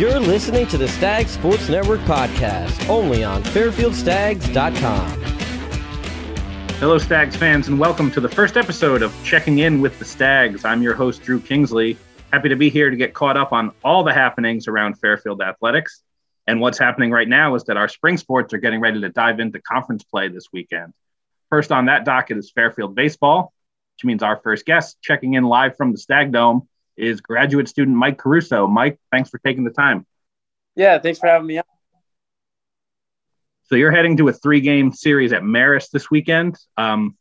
You're listening to the Stag Sports Network podcast, only on FairfieldStags.com. Hello, Stags fans, and welcome to the first episode of Checking In with the Stags. I'm your host, Drew Kingsley. Happy to be here to get caught up on all the happenings around Fairfield athletics. And what's happening right now is that our spring sports are getting ready to dive into conference play this weekend. First on that docket is Fairfield baseball, which means our first guest checking in live from the Stag Dome is graduate student Mike Caruso. Mike, thanks for taking the time. Yeah, thanks for having me on. So you're heading to a three-game series at Marist this weekend. Um,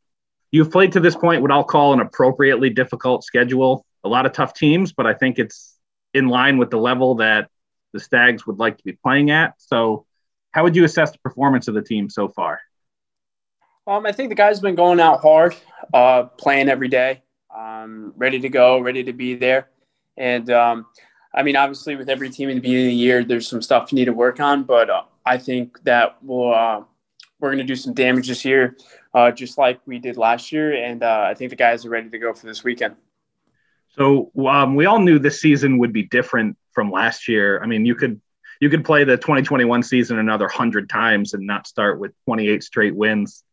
you've played to this point what I'll call an appropriately difficult schedule. A lot of tough teams, but I think it's in line with the level that the Stags would like to be playing at. So, how would you assess the performance of the team so far? Um, I think the guys have been going out hard, uh, playing every day um, ready to go, ready to be there. And um, I mean, obviously, with every team in the beginning of the year, there's some stuff you need to work on. But uh, I think that we'll, uh, we're going to do some damage this year, uh, just like we did last year. And uh, I think the guys are ready to go for this weekend. So um, we all knew this season would be different from last year. I mean, you could you could play the 2021 season another hundred times and not start with 28 straight wins.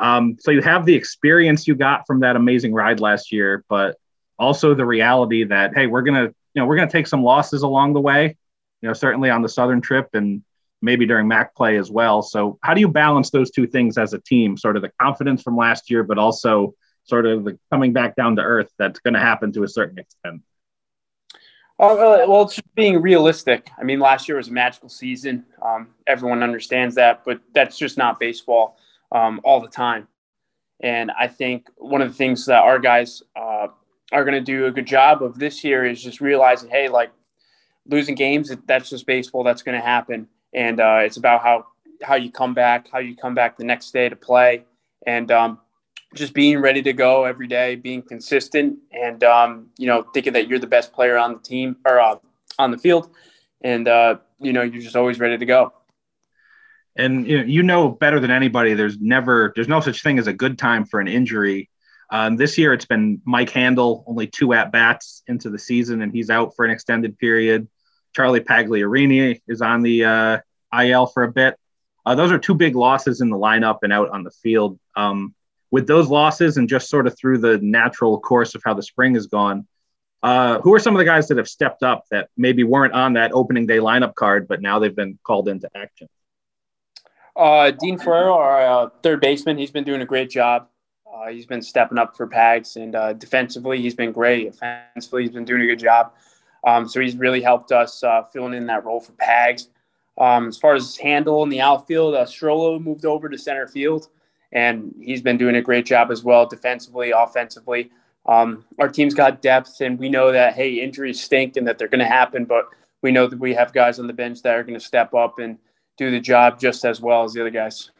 Um, so you have the experience you got from that amazing ride last year, but also the reality that hey, we're gonna you know we're gonna take some losses along the way. You know, certainly on the southern trip and maybe during MAC play as well. So how do you balance those two things as a team? Sort of the confidence from last year, but also sort of the coming back down to earth that's going to happen to a certain extent. Uh, well, it's just being realistic. I mean, last year was a magical season. Um, everyone understands that, but that's just not baseball um, all the time. And I think one of the things that our guys uh, are going to do a good job of this year is just realizing, hey, like losing games, that's just baseball. That's going to happen, and uh, it's about how how you come back, how you come back the next day to play, and um, just being ready to go every day, being consistent, and um, you know, thinking that you're the best player on the team or uh, on the field, and uh, you know, you're just always ready to go and you know, you know better than anybody there's never there's no such thing as a good time for an injury. Um, this year it's been mike handle only two at bats into the season and he's out for an extended period. Charlie pagliarini is on the uh, il for a bit. Uh, those are two big losses in the lineup and out on the field. Um, with those losses and just sort of through the natural course of how the spring has gone uh, who are some of the guys that have stepped up that maybe weren't on that opening day lineup card but now they've been called into action uh, Dean Ferrero, our uh, third baseman, he's been doing a great job. Uh, he's been stepping up for Pags, and uh, defensively, he's been great. Offensively, he's been doing a good job. Um, so he's really helped us uh, filling in that role for Pags. Um, as far as handle in the outfield, uh, Strollo moved over to center field, and he's been doing a great job as well, defensively, offensively. Um, our team's got depth, and we know that hey, injuries stink and that they're going to happen, but we know that we have guys on the bench that are going to step up and do the job just as well as the other guys.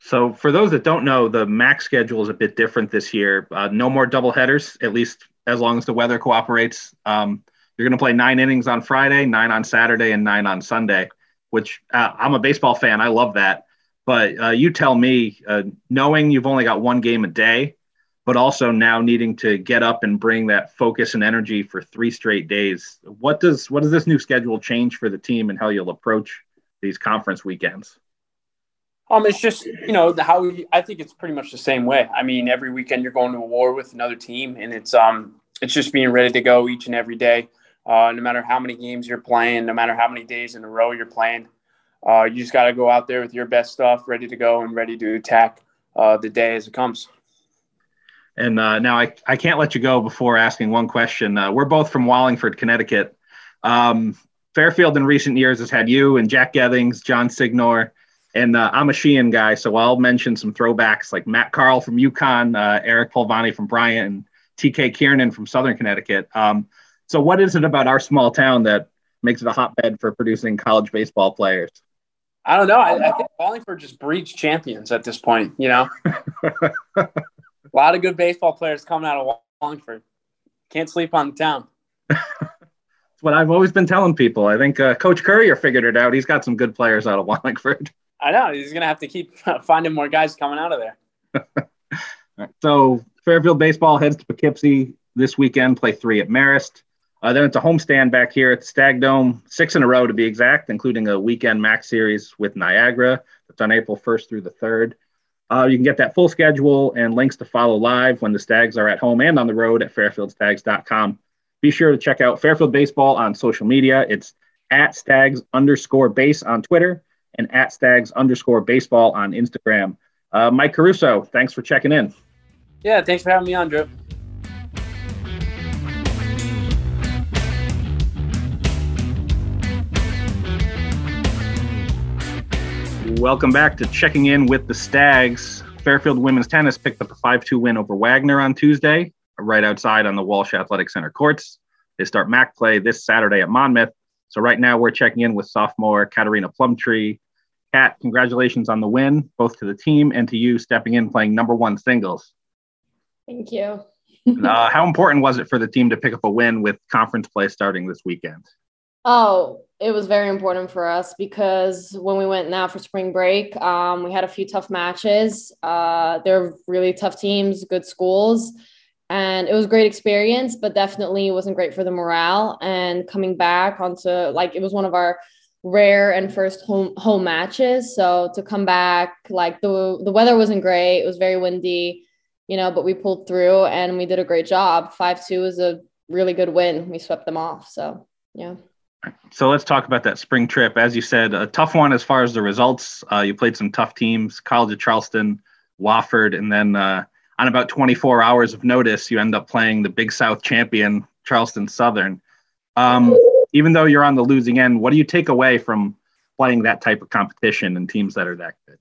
So, for those that don't know, the MAC schedule is a bit different this year. Uh, no more double headers, at least as long as the weather cooperates. Um, you're going to play nine innings on Friday, nine on Saturday, and nine on Sunday. Which uh, I'm a baseball fan. I love that. But uh, you tell me, uh, knowing you've only got one game a day, but also now needing to get up and bring that focus and energy for three straight days. What does what does this new schedule change for the team and how you'll approach these conference weekends? Um, it's just you know how we, I think it's pretty much the same way. I mean, every weekend you're going to a war with another team, and it's um it's just being ready to go each and every day. Uh, no matter how many games you're playing, no matter how many days in a row you're playing, uh, you just got to go out there with your best stuff, ready to go and ready to attack uh, the day as it comes. And uh, now I, I can't let you go before asking one question. Uh, we're both from Wallingford, Connecticut. Um, Fairfield in recent years has had you and Jack Gethings, John Signor, and uh, I'm a Sheehan guy, so I'll mention some throwbacks like Matt Carl from UConn, uh, Eric Polvani from Bryant, and TK Kiernan from Southern Connecticut. Um, so, what is it about our small town that makes it a hotbed for producing college baseball players? I don't know. I, I think Wallingford just breeds champions at this point. You know, a lot of good baseball players coming out of Wallingford. Can't sleep on the town. what I've always been telling people. I think uh, Coach Currier figured it out. He's got some good players out of Wallingford. I know. He's going to have to keep finding more guys coming out of there. so Fairfield baseball heads to Poughkeepsie this weekend, play three at Marist. Uh, then it's a homestand back here at Stag Dome, six in a row to be exact, including a weekend max series with Niagara. That's on April 1st through the 3rd. Uh, you can get that full schedule and links to follow live when the Stags are at home and on the road at fairfieldstags.com. Be sure to check out Fairfield Baseball on social media. It's at Stags underscore base on Twitter and at Stags underscore baseball on Instagram. Uh, Mike Caruso, thanks for checking in. Yeah, thanks for having me on, Drew. Welcome back to checking in with the Stags. Fairfield women's tennis picked up a 5 2 win over Wagner on Tuesday, right outside on the Walsh Athletic Center courts. They start MAC play this Saturday at Monmouth. So, right now, we're checking in with sophomore Katarina Plumtree. Kat, congratulations on the win, both to the team and to you stepping in playing number one singles. Thank you. uh, how important was it for the team to pick up a win with conference play starting this weekend? Oh, it was very important for us because when we went now for spring break, um, we had a few tough matches. Uh, they're really tough teams, good schools, and it was great experience, but definitely wasn't great for the morale. And coming back onto like it was one of our rare and first home home matches, so to come back like the the weather wasn't great. It was very windy, you know, but we pulled through and we did a great job. Five two was a really good win. We swept them off. So yeah. So let's talk about that spring trip. As you said, a tough one as far as the results. Uh, you played some tough teams, College of Charleston, Wofford, and then uh, on about 24 hours of notice, you end up playing the Big South champion, Charleston Southern. Um, even though you're on the losing end, what do you take away from playing that type of competition and teams that are that good?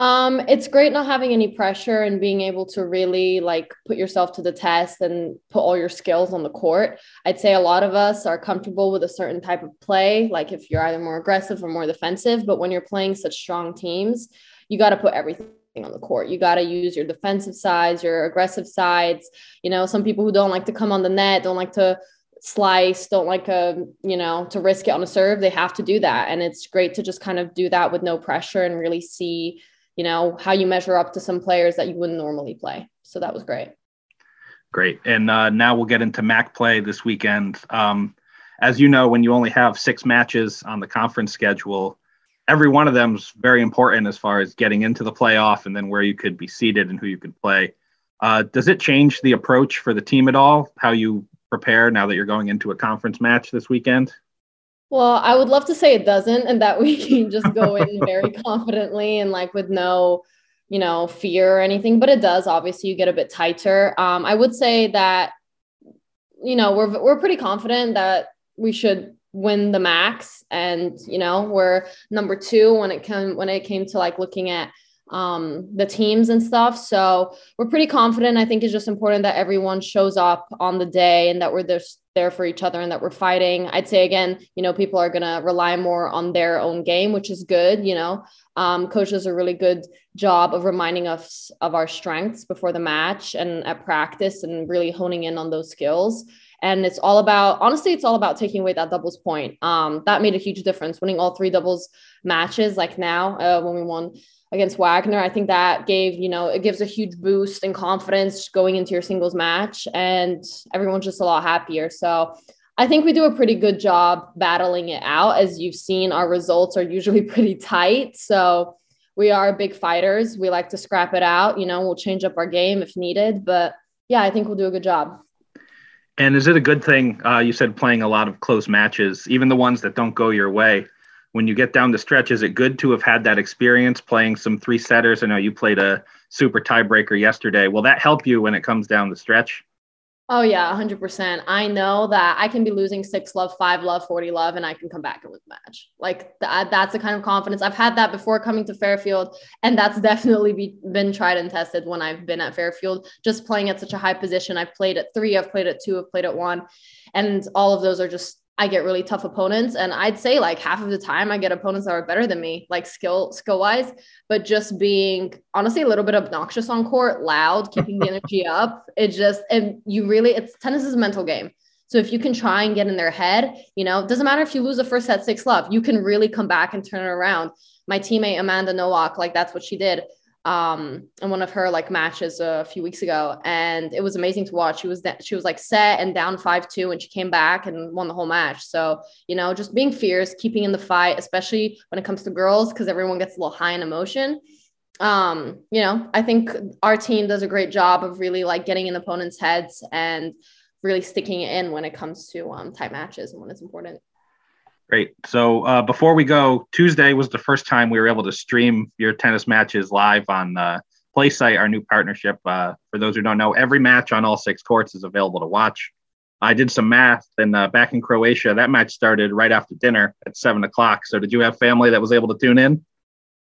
Um, it's great not having any pressure and being able to really like put yourself to the test and put all your skills on the court. I'd say a lot of us are comfortable with a certain type of play, like if you're either more aggressive or more defensive. But when you're playing such strong teams, you got to put everything on the court. You got to use your defensive sides, your aggressive sides. You know, some people who don't like to come on the net, don't like to slice, don't like a, you know, to risk it on a serve, they have to do that. And it's great to just kind of do that with no pressure and really see you know, how you measure up to some players that you wouldn't normally play. So that was great. Great. And uh, now we'll get into MAC play this weekend. Um, as you know, when you only have six matches on the conference schedule, every one of them is very important as far as getting into the playoff and then where you could be seated and who you could play. Uh, does it change the approach for the team at all? How you prepare now that you're going into a conference match this weekend? Well, I would love to say it doesn't and that we can just go in very confidently and like with no, you know, fear or anything, but it does. Obviously, you get a bit tighter. Um, I would say that, you know, we're we're pretty confident that we should win the max and you know we're number two when it came when it came to like looking at um, the teams and stuff. So we're pretty confident. I think it's just important that everyone shows up on the day and that we're just there for each other and that we're fighting. I'd say again, you know, people are going to rely more on their own game, which is good. You know, um, coach does a really good job of reminding us of our strengths before the match and at practice and really honing in on those skills. And it's all about, honestly, it's all about taking away that doubles point. Um, that made a huge difference winning all three doubles matches. Like now, uh, when we won against Wagner. I think that gave, you know, it gives a huge boost and confidence going into your singles match, and everyone's just a lot happier. So I think we do a pretty good job battling it out. As you've seen, our results are usually pretty tight. So we are big fighters. We like to scrap it out. You know, we'll change up our game if needed. But yeah, I think we'll do a good job. And is it a good thing? Uh, you said playing a lot of close matches, even the ones that don't go your way when you get down the stretch, is it good to have had that experience playing some three setters? I know you played a super tiebreaker yesterday. Will that help you when it comes down the stretch? Oh yeah, 100%. I know that I can be losing 6 love, 5 love, 40 love and I can come back and win the match. Like th- that's the kind of confidence I've had that before coming to Fairfield and that's definitely be- been tried and tested when I've been at Fairfield just playing at such a high position. I've played at 3, I've played at 2, I've played at 1 and all of those are just I get really tough opponents. And I'd say like half of the time I get opponents that are better than me, like skill skill wise, but just being honestly a little bit obnoxious on court, loud, keeping the energy up. It just and you really it's tennis is a mental game. So if you can try and get in their head, you know, it doesn't matter if you lose the first set six love, you can really come back and turn it around. My teammate Amanda Nowak, like that's what she did. Um in one of her like matches a few weeks ago and it was amazing to watch. She was that she was like set and down 5-2 and she came back and won the whole match. So you know just being fierce keeping in the fight especially when it comes to girls because everyone gets a little high in emotion. Um you know i think our team does a great job of really like getting in opponents heads and really sticking in when it comes to um tight matches and when it's important Great. So uh, before we go, Tuesday was the first time we were able to stream your tennis matches live on uh, PlaySight, our new partnership. Uh, for those who don't know, every match on all six courts is available to watch. I did some math, and uh, back in Croatia, that match started right after dinner at seven o'clock. So, did you have family that was able to tune in?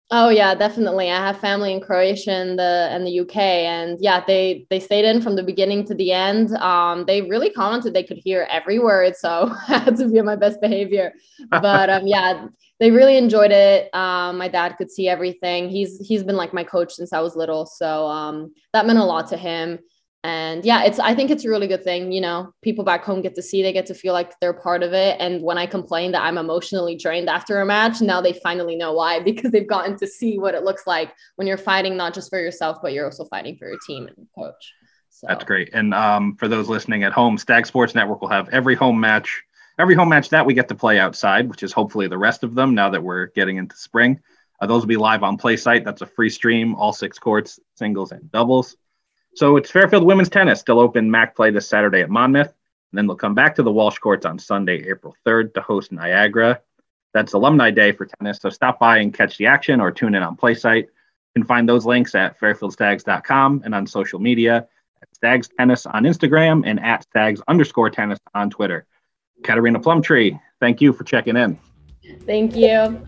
Oh yeah, definitely. I have family in Croatia and the and the UK, and yeah, they they stayed in from the beginning to the end. Um, they really commented they could hear every word, so I had to be on my best behavior. But um, yeah, they really enjoyed it. Um, my dad could see everything. He's he's been like my coach since I was little, so um, that meant a lot to him and yeah it's i think it's a really good thing you know people back home get to see they get to feel like they're part of it. And when i complain that i'm emotionally drained after a match now they finally know why because they've gotten to see what it looks like when you're fighting not just for yourself but you're also fighting for your team and coach. So. that's great. And um, for those listening at home stag sports network will have every home match every home match that we get to play outside which is hopefully the rest of them now that we're getting into spring. Uh, those will be live on PlaySight. That's a free stream all six courts singles and doubles so it's Fairfield women's tennis still open MAC play this Saturday at Monmouth. And then they'll come back to the Walsh Courts on Sunday, April 3rd to host Niagara. That's Alumni Day for tennis. So stop by and catch the action or tune in on PlaySight. You can find those links at fairfieldstags.com and on social media at Stags Tennis on Instagram and at Stags underscore tennis on Twitter. Katarina Plumtree, thank you for checking in. Thank you.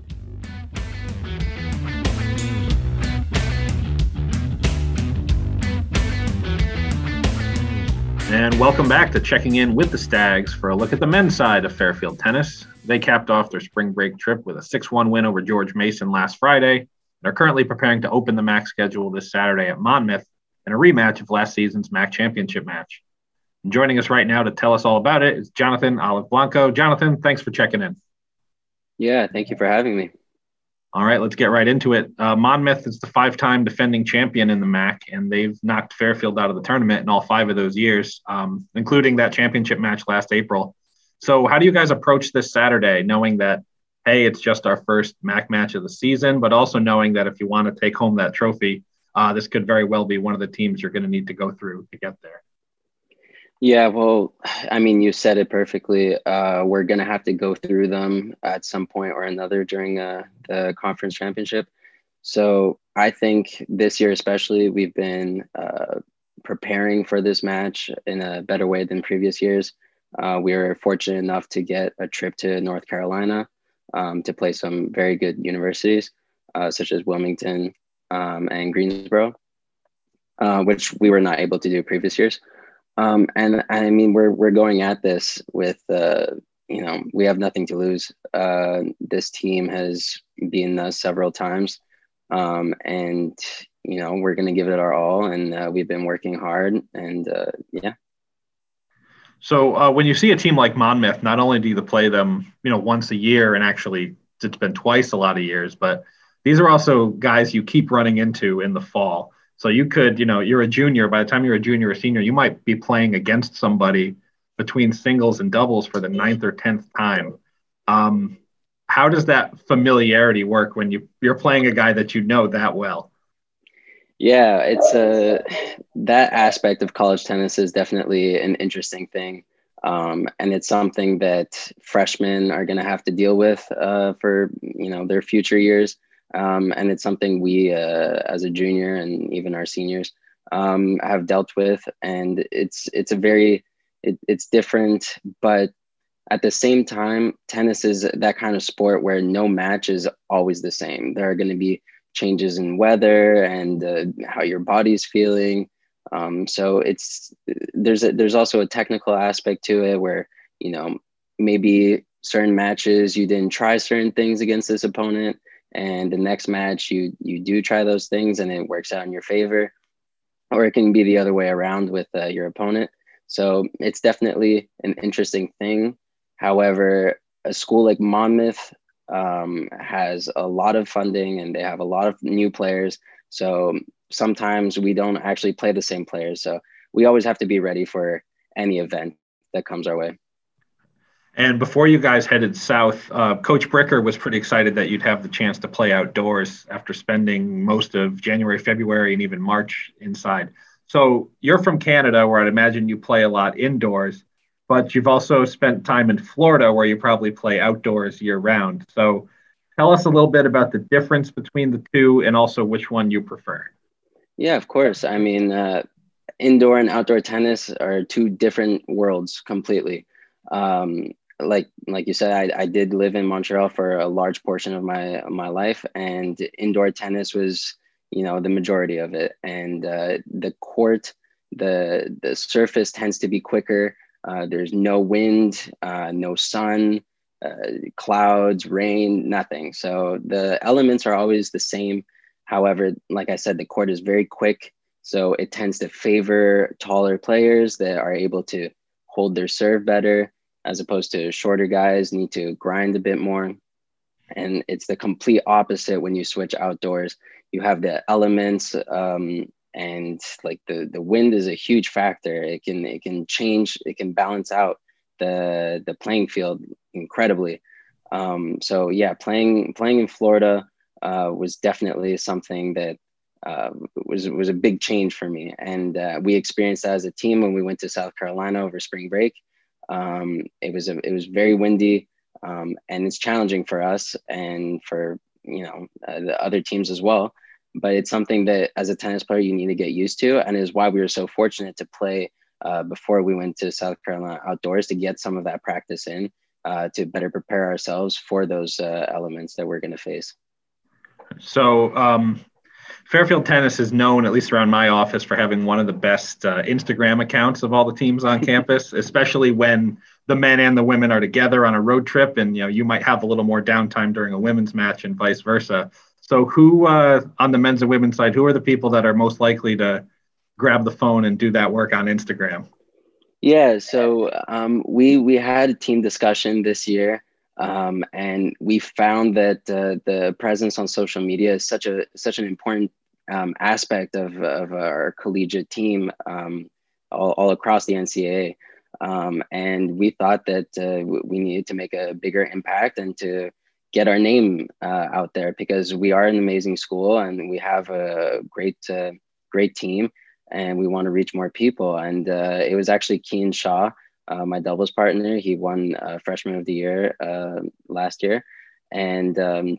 And welcome back to checking in with the Stags for a look at the men's side of Fairfield tennis. They capped off their spring break trip with a 6 1 win over George Mason last Friday and are currently preparing to open the MAC schedule this Saturday at Monmouth in a rematch of last season's MAC championship match. And joining us right now to tell us all about it is Jonathan Olive Blanco. Jonathan, thanks for checking in. Yeah, thank you for having me. All right, let's get right into it. Uh, Monmouth is the five time defending champion in the MAC, and they've knocked Fairfield out of the tournament in all five of those years, um, including that championship match last April. So, how do you guys approach this Saturday, knowing that, hey, it's just our first MAC match of the season, but also knowing that if you want to take home that trophy, uh, this could very well be one of the teams you're going to need to go through to get there? Yeah, well, I mean, you said it perfectly. Uh, we're going to have to go through them at some point or another during uh, the conference championship. So I think this year, especially, we've been uh, preparing for this match in a better way than previous years. Uh, we were fortunate enough to get a trip to North Carolina um, to play some very good universities, uh, such as Wilmington um, and Greensboro, uh, which we were not able to do previous years. Um, and I mean, we're we're going at this with uh, you know we have nothing to lose. Uh, this team has been us several times, um, and you know we're going to give it our all. And uh, we've been working hard, and uh, yeah. So uh, when you see a team like Monmouth, not only do you play them, you know, once a year, and actually it's been twice a lot of years, but these are also guys you keep running into in the fall. So you could, you know, you're a junior. By the time you're a junior or senior, you might be playing against somebody between singles and doubles for the ninth or tenth time. Um, how does that familiarity work when you you're playing a guy that you know that well? Yeah, it's a that aspect of college tennis is definitely an interesting thing, um, and it's something that freshmen are going to have to deal with uh, for you know their future years. Um, and it's something we, uh, as a junior and even our seniors, um, have dealt with. And it's it's a very it, it's different, but at the same time, tennis is that kind of sport where no match is always the same. There are going to be changes in weather and uh, how your body's feeling. Um, so it's there's a, there's also a technical aspect to it where you know maybe certain matches you didn't try certain things against this opponent and the next match you you do try those things and it works out in your favor or it can be the other way around with uh, your opponent so it's definitely an interesting thing however a school like monmouth um, has a lot of funding and they have a lot of new players So sometimes we don't actually play the same players. So we always have to be ready for any event that comes our way. And before you guys headed south, uh, Coach Bricker was pretty excited that you'd have the chance to play outdoors after spending most of January, February, and even March inside. So you're from Canada, where I'd imagine you play a lot indoors, but you've also spent time in Florida, where you probably play outdoors year round. So tell us a little bit about the difference between the two and also which one you prefer. Yeah, of course. I mean, uh, indoor and outdoor tennis are two different worlds completely. Um, like like you said, I, I did live in Montreal for a large portion of my my life, and indoor tennis was you know the majority of it. And uh, the court, the the surface tends to be quicker. Uh, there's no wind, uh, no sun, uh, clouds, rain, nothing. So the elements are always the same. However, like I said, the court is very quick. So it tends to favor taller players that are able to hold their serve better as opposed to shorter guys need to grind a bit more. And it's the complete opposite when you switch outdoors. You have the elements, um, and like the the wind is a huge factor. It can it can change. It can balance out the the playing field incredibly. Um, so yeah, playing playing in Florida uh, was definitely something that uh, was was a big change for me, and uh, we experienced that as a team when we went to South Carolina over spring break. Um, it was a, it was very windy, um, and it's challenging for us and for you know uh, the other teams as well. But it's something that as a tennis player you need to get used to, and is why we were so fortunate to play uh, before we went to South Carolina outdoors to get some of that practice in uh, to better prepare ourselves for those uh, elements that we're going to face. So um, Fairfield Tennis is known, at least around my office, for having one of the best uh, Instagram accounts of all the teams on campus, especially when the men and the women are together on a road trip, and you know you might have a little more downtime during a women's match, and vice versa. So, who uh, on the men's and women's side, who are the people that are most likely to grab the phone and do that work on Instagram? Yeah, so um, we we had a team discussion this year, um, and we found that uh, the presence on social media is such a such an important um, aspect of, of our collegiate team um, all, all, across the NCAA. Um, and we thought that uh, we needed to make a bigger impact and to get our name uh, out there because we are an amazing school and we have a great, uh, great team and we want to reach more people. And uh, it was actually Keen Shaw, uh, my doubles partner. He won uh, Freshman of the Year last year. And um,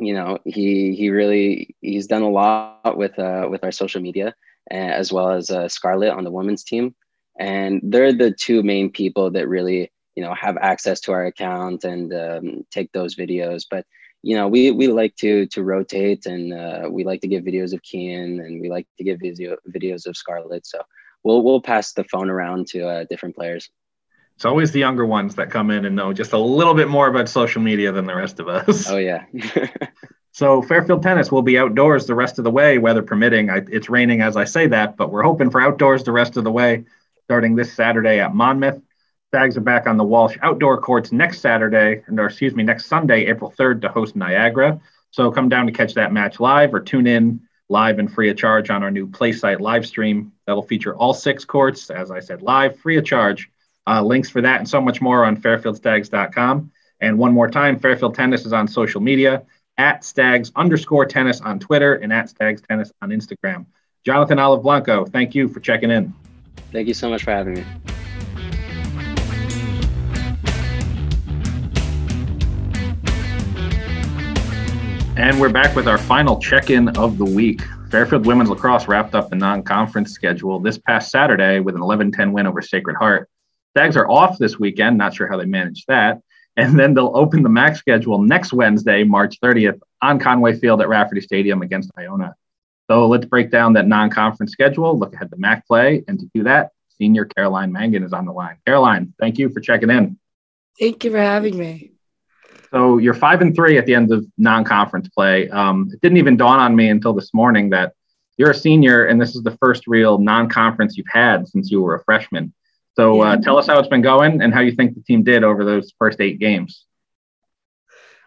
you know he he really he's done a lot with uh, with our social media as well as uh, Scarlett on the women's team, and they're the two main people that really you know have access to our account and um, take those videos. But you know we we like to to rotate and uh, we like to give videos of Kian and we like to give video videos of Scarlett. So we'll we'll pass the phone around to uh, different players. It's always the younger ones that come in and know just a little bit more about social media than the rest of us. Oh, yeah. so, Fairfield Tennis will be outdoors the rest of the way, weather permitting. I, it's raining as I say that, but we're hoping for outdoors the rest of the way starting this Saturday at Monmouth. Stags are back on the Walsh outdoor courts next Saturday, and or excuse me, next Sunday, April 3rd, to host Niagara. So come down to catch that match live or tune in live and free of charge on our new PlaySight live stream. That'll feature all six courts, as I said, live, free of charge uh, links for that and so much more on fairfieldstags.com. And one more time, Fairfield Tennis is on social media at stags underscore tennis on Twitter and at stags tennis on Instagram. Jonathan Olive Blanco, thank you for checking in. Thank you so much for having me. And we're back with our final check in of the week. Fairfield women's lacrosse wrapped up the non conference schedule this past Saturday with an 11 10 win over Sacred Heart. Stags are off this weekend. Not sure how they manage that. And then they'll open the MAC schedule next Wednesday, March 30th, on Conway Field at Rafferty Stadium against Iona. So let's break down that non conference schedule, look ahead to MAC play. And to do that, senior Caroline Mangan is on the line. Caroline, thank you for checking in. Thank you for having me. So you're five and three at the end of non conference play. Um, it didn't even dawn on me until this morning that you're a senior and this is the first real non conference you've had since you were a freshman. So uh, tell us how it's been going and how you think the team did over those first eight games.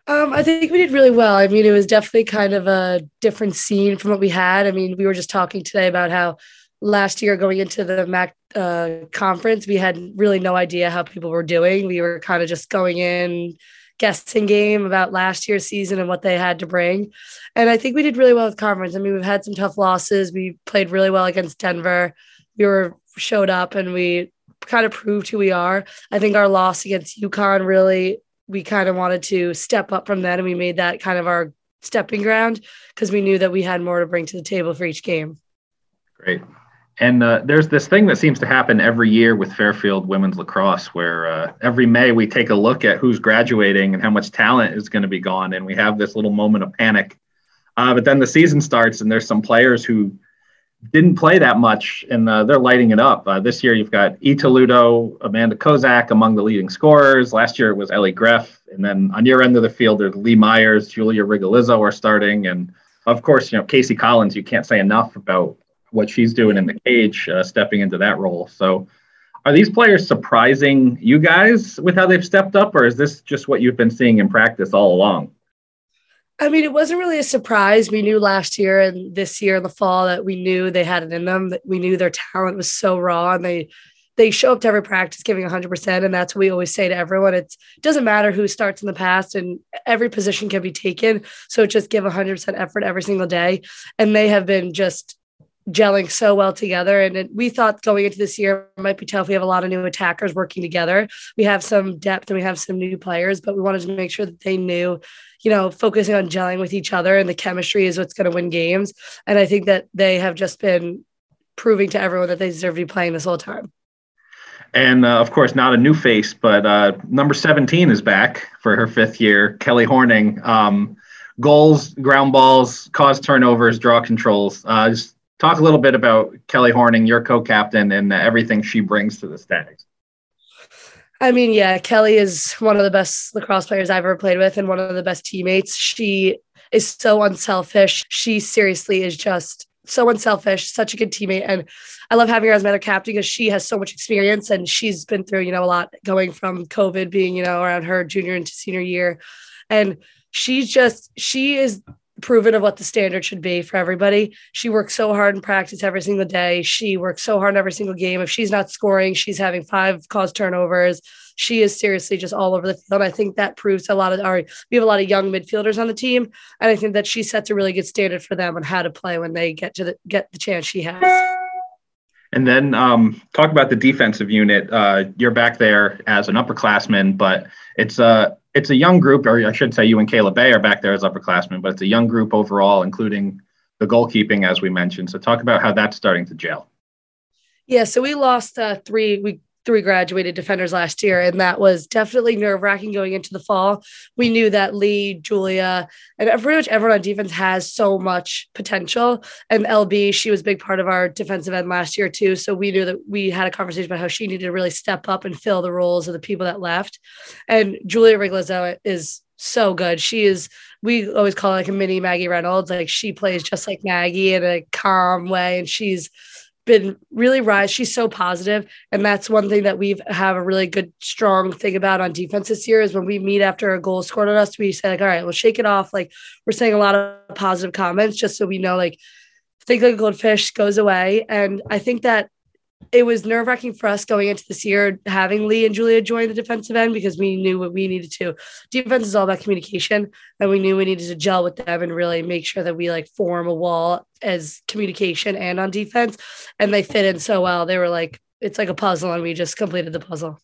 Um, I think we did really well. I mean, it was definitely kind of a different scene from what we had. I mean, we were just talking today about how last year going into the MAC uh, conference, we had really no idea how people were doing. We were kind of just going in, guessing game about last year's season and what they had to bring. And I think we did really well with conference. I mean, we've had some tough losses. We played really well against Denver. We were showed up and we kind of proved who we are. I think our loss against UConn really we kind of wanted to step up from that and we made that kind of our stepping ground because we knew that we had more to bring to the table for each game. Great. And uh, there's this thing that seems to happen every year with Fairfield women's lacrosse, where uh, every May we take a look at who's graduating and how much talent is going to be gone, and we have this little moment of panic. Uh, but then the season starts, and there's some players who didn't play that much, and uh, they're lighting it up. Uh, this year, you've got. Toledo, Amanda Kozak among the leading scorers. Last year, it was Ellie Greff. And then on your end of the field, there's Lee Myers, Julia Rigolizzo are starting. And of course, you know, Casey Collins, you can't say enough about what she's doing in the cage, uh, stepping into that role. So, are these players surprising you guys with how they've stepped up, or is this just what you've been seeing in practice all along? I mean, it wasn't really a surprise. We knew last year and this year in the fall that we knew they had it in them. That we knew their talent was so raw, and they they show up to every practice giving 100%. And that's what we always say to everyone. It doesn't matter who starts in the past, and every position can be taken. So just give 100% effort every single day. And they have been just gelling so well together. And it, we thought going into this year might be tough. We have a lot of new attackers working together. We have some depth and we have some new players, but we wanted to make sure that they knew you know, focusing on gelling with each other and the chemistry is what's going to win games. And I think that they have just been proving to everyone that they deserve to be playing this whole time. And uh, of course, not a new face, but uh, number 17 is back for her fifth year. Kelly Horning. Um, goals, ground balls, cause turnovers, draw controls. Uh, just talk a little bit about Kelly Horning, your co captain, and everything she brings to the Stags. I mean, yeah, Kelly is one of the best lacrosse players I've ever played with and one of the best teammates. She is so unselfish. She seriously is just so unselfish, such a good teammate. And I love having her as my other captain because she has so much experience and she's been through, you know, a lot going from COVID being, you know, around her junior into senior year. And she's just, she is proven of what the standard should be for everybody. She works so hard in practice every single day. She works so hard in every single game. If she's not scoring, she's having five cause turnovers. She is seriously just all over the field. I think that proves a lot of our we have a lot of young midfielders on the team. And I think that she sets a really good standard for them on how to play when they get to the get the chance she has. And then um, talk about the defensive unit. Uh, you're back there as an upperclassman, but it's a it's a young group, or I should say, you and Kayla Bay are back there as upperclassmen, but it's a young group overall, including the goalkeeping, as we mentioned. So talk about how that's starting to gel. Yeah, so we lost uh, three. We three graduated defenders last year, and that was definitely nerve wracking going into the fall. We knew that Lee, Julia, and pretty much everyone on defense has so much potential. And LB, she was a big part of our defensive end last year too. So we knew that we had a conversation about how she needed to really step up and fill the roles of the people that left. And Julia Rigolizzo is so good. She is, we always call like a mini Maggie Reynolds. Like she plays just like Maggie in a calm way, and she's been really rise. She's so positive, and that's one thing that we've have a really good strong thing about on defense this year is when we meet after a goal scored on us, we say like, all right, we'll shake it off. Like we're saying a lot of positive comments just so we know like think like a goldfish goes away, and I think that it was nerve wracking for us going into this year having Lee and Julia join the defensive end because we knew what we needed to. Defense is all about communication, and we knew we needed to gel with them and really make sure that we like form a wall as communication and on defense. And they fit in so well. They were like, it's like a puzzle, and we just completed the puzzle.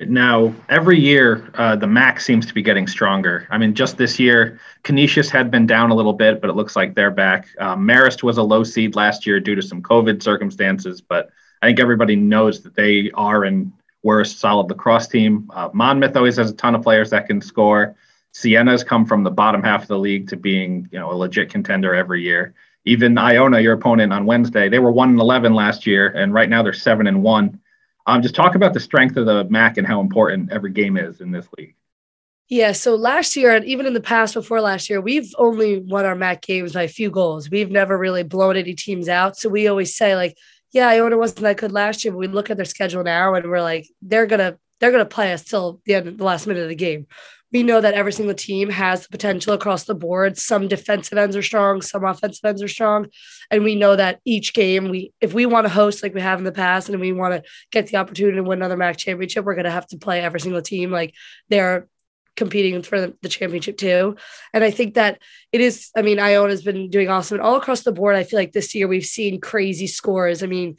Now, every year, uh, the MAC seems to be getting stronger. I mean, just this year, Canisius had been down a little bit, but it looks like they're back. Uh, Marist was a low seed last year due to some COVID circumstances, but I think everybody knows that they are and were a solid lacrosse team. Uh, Monmouth always has a ton of players that can score. Siena's come from the bottom half of the league to being, you know, a legit contender every year. Even Iona, your opponent on Wednesday, they were one and eleven last year, and right now they're seven and one. Um, just talk about the strength of the MAC and how important every game is in this league. Yeah, so last year, and even in the past before last year, we've only won our MAC games by a few goals. We've never really blown any teams out. So we always say, like, yeah, Iona wasn't that good last year, but we look at their schedule now and we're like, they're gonna they're gonna play us till the end the last minute of the game. We know that every single team has the potential across the board. Some defensive ends are strong, some offensive ends are strong. And we know that each game, we if we want to host like we have in the past and we want to get the opportunity to win another MAC championship, we're going to have to play every single team like they're competing for the, championship too. And I think that it is, I mean, Iona's been doing awesome. And all across the board, I feel like this year we've seen crazy scores. I mean,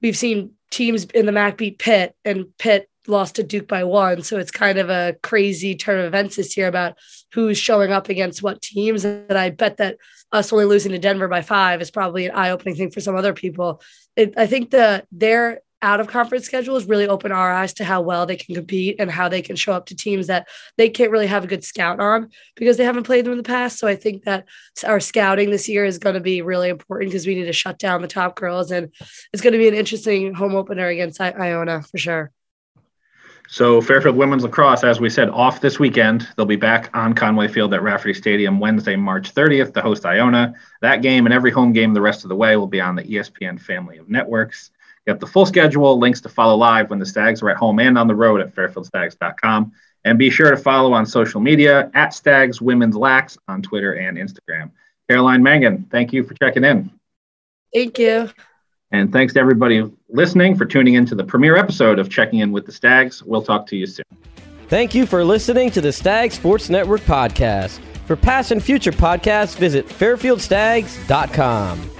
we've seen teams in the MAC beat Pitt and Pitt lost to Duke by one. So it's kind of a crazy turn of events this year about who's showing up against what teams. And I bet that us only losing to Denver by five is probably an eye opening thing for some other people. It, I think the their out of conference schedules really open our eyes to how well they can compete and how they can show up to teams that they can't really have a good scout on because they haven't played them in the past. So I think that our scouting this year is going to be really important because we need to shut down the top girls and it's going to be an interesting home opener against Iona for sure. So Fairfield women's lacrosse, as we said, off this weekend. They'll be back on Conway Field at Rafferty Stadium Wednesday, March 30th to host Iona. That game and every home game the rest of the way will be on the ESPN family of networks. You have the full schedule, links to follow live when the Stags are at home and on the road at fairfieldstags.com. And be sure to follow on social media at Stags Women's Lax on Twitter and Instagram. Caroline Mangan, thank you for checking in. Thank you. And thanks to everybody listening for tuning in to the premiere episode of Checking In with the Stags. We'll talk to you soon. Thank you for listening to the Stag Sports Network podcast. For past and future podcasts, visit fairfieldstags.com.